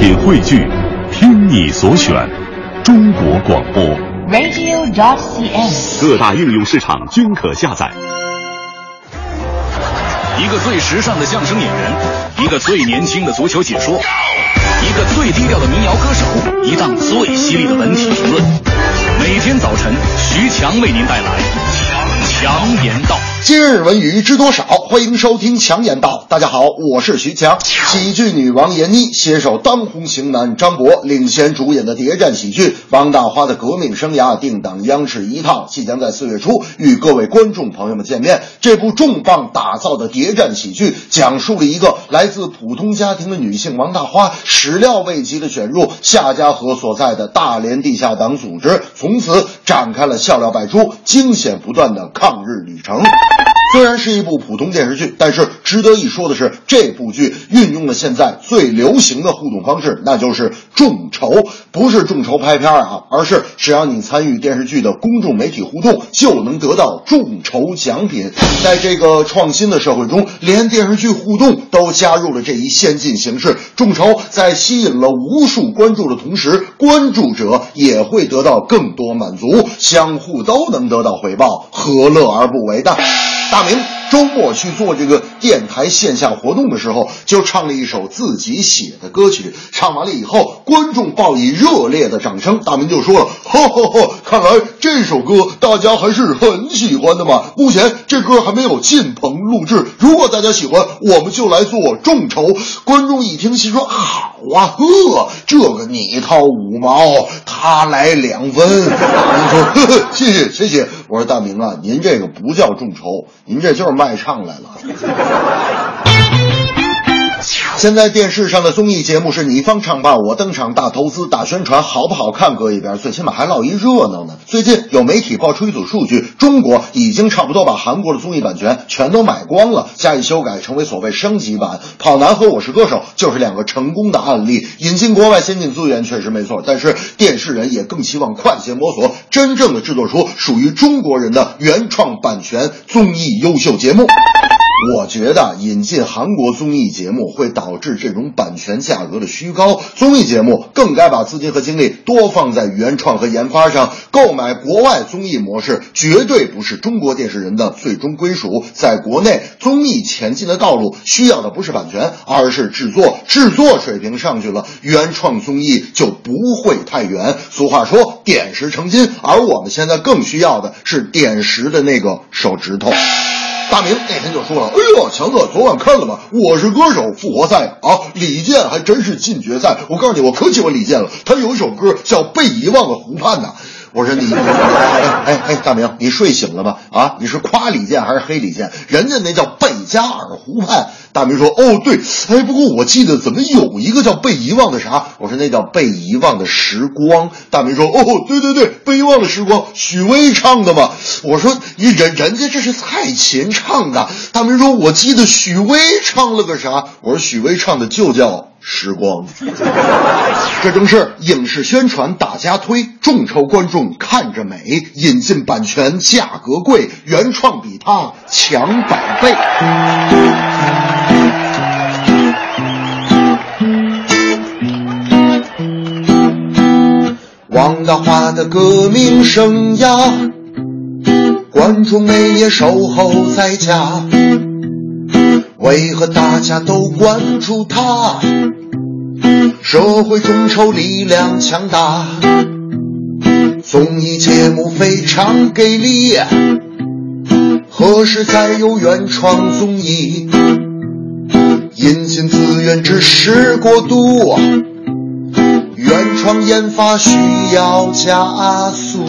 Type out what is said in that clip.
品汇聚，听你所选，中国广播。radio.dot.cn，。各大应用市场均可下载。一个最时尚的相声演员，一个最年轻的足球解说，一个最低调的民谣歌手，一档最犀利的文体评论。每天早晨，徐强为您带来强《强言道》。今日文娱知多少？欢迎收听强言道。大家好，我是徐强。喜剧女王闫妮携手当红型男张博领衔主演的谍战喜剧《王大花的革命生涯》定档央视一套，即将在四月初与各位观众朋友们见面。这部重磅打造的谍战喜剧，讲述了一个来自普通家庭的女性王大花，始料未及的卷入夏家河所在的大连地下党组织，从此展开了笑料百出、惊险不断的抗日旅程。虽然是一部普通电视剧，但是值得一说的是，这部剧运用了现在最流行的互动方式，那就是众筹，不是众筹拍片啊，而是只要你参与电视剧的公众媒体互动，就能得到众筹奖品。在这个创新的社会中，连电视剧互动都加入了这一先进形式。众筹在吸引了无数关注的同时，关注者也会得到更多满足，相互都能得到回报，何乐而不为呢？大明周末去做这个电台线下活动的时候，就唱了一首自己写的歌曲。唱完了以后，观众报以热烈的掌声。大明就说了：“呵呵呵，看来这首歌大家还是很喜欢的嘛。目前这歌还没有进棚录制，如果大家喜欢，我们就来做众筹。”观众一听，心说：“好啊，呵，这个你掏五毛，他来两分。”大明说：“呵呵，谢谢谢谢。”我说：“大明啊，您这个不叫众筹，您这就是卖唱来了。”现在电视上的综艺节目是你方唱罢我登场，大投资大宣传，好不好看搁一边，最起码还落一热闹呢。最近有媒体爆出一组数据，中国已经差不多把韩国的综艺版权全都买光了，加以修改成为所谓升级版。跑男和我是歌手就是两个成功的案例。引进国外先进资源确实没错，但是电视人也更希望快些摸索，真正的制作出属于中国人的原创版权综艺优秀节目。我觉得引进韩国综艺节目会导致这种版权价格的虚高，综艺节目更该把资金和精力多放在原创和研发上。购买国外综艺模式绝对不是中国电视人的最终归属。在国内，综艺前进的道路需要的不是版权，而是制作。制作水平上去了，原创综艺就不会太远。俗话说，点石成金，而我们现在更需要的是点石的那个手指头。大明那天就说了：“哎呦，强子，昨晚看了吗？我是歌手复活赛啊，李健还真是进决赛。我告诉你，我可喜欢李健了，他有一首歌叫《被遗忘的湖畔》呐。”我说你，哎哎哎，大明，你睡醒了吗？啊，你是夸李健还是黑李健？人家那叫贝加尔湖畔。大明说：“哦，对，哎，不过我记得怎么有一个叫被遗忘的啥？”我说：“那叫被遗忘的时光。”大明说：“哦，对对对，被遗忘的时光，许巍唱的嘛。”我说你：“人人家这是蔡琴唱的。”大明说：“我记得许巍唱了个啥？”我说：“许巍唱的就叫。”时光，这正是影视宣传大家推，众筹观众看着美，引进版权价格贵，原创比他强百倍。王大花的革命生涯，观众每夜守候在家。为何大家都关注他？社会众筹力量强大，综艺节目非常给力。何时再有原创综艺？引进资源只是过渡，原创研发需要加速。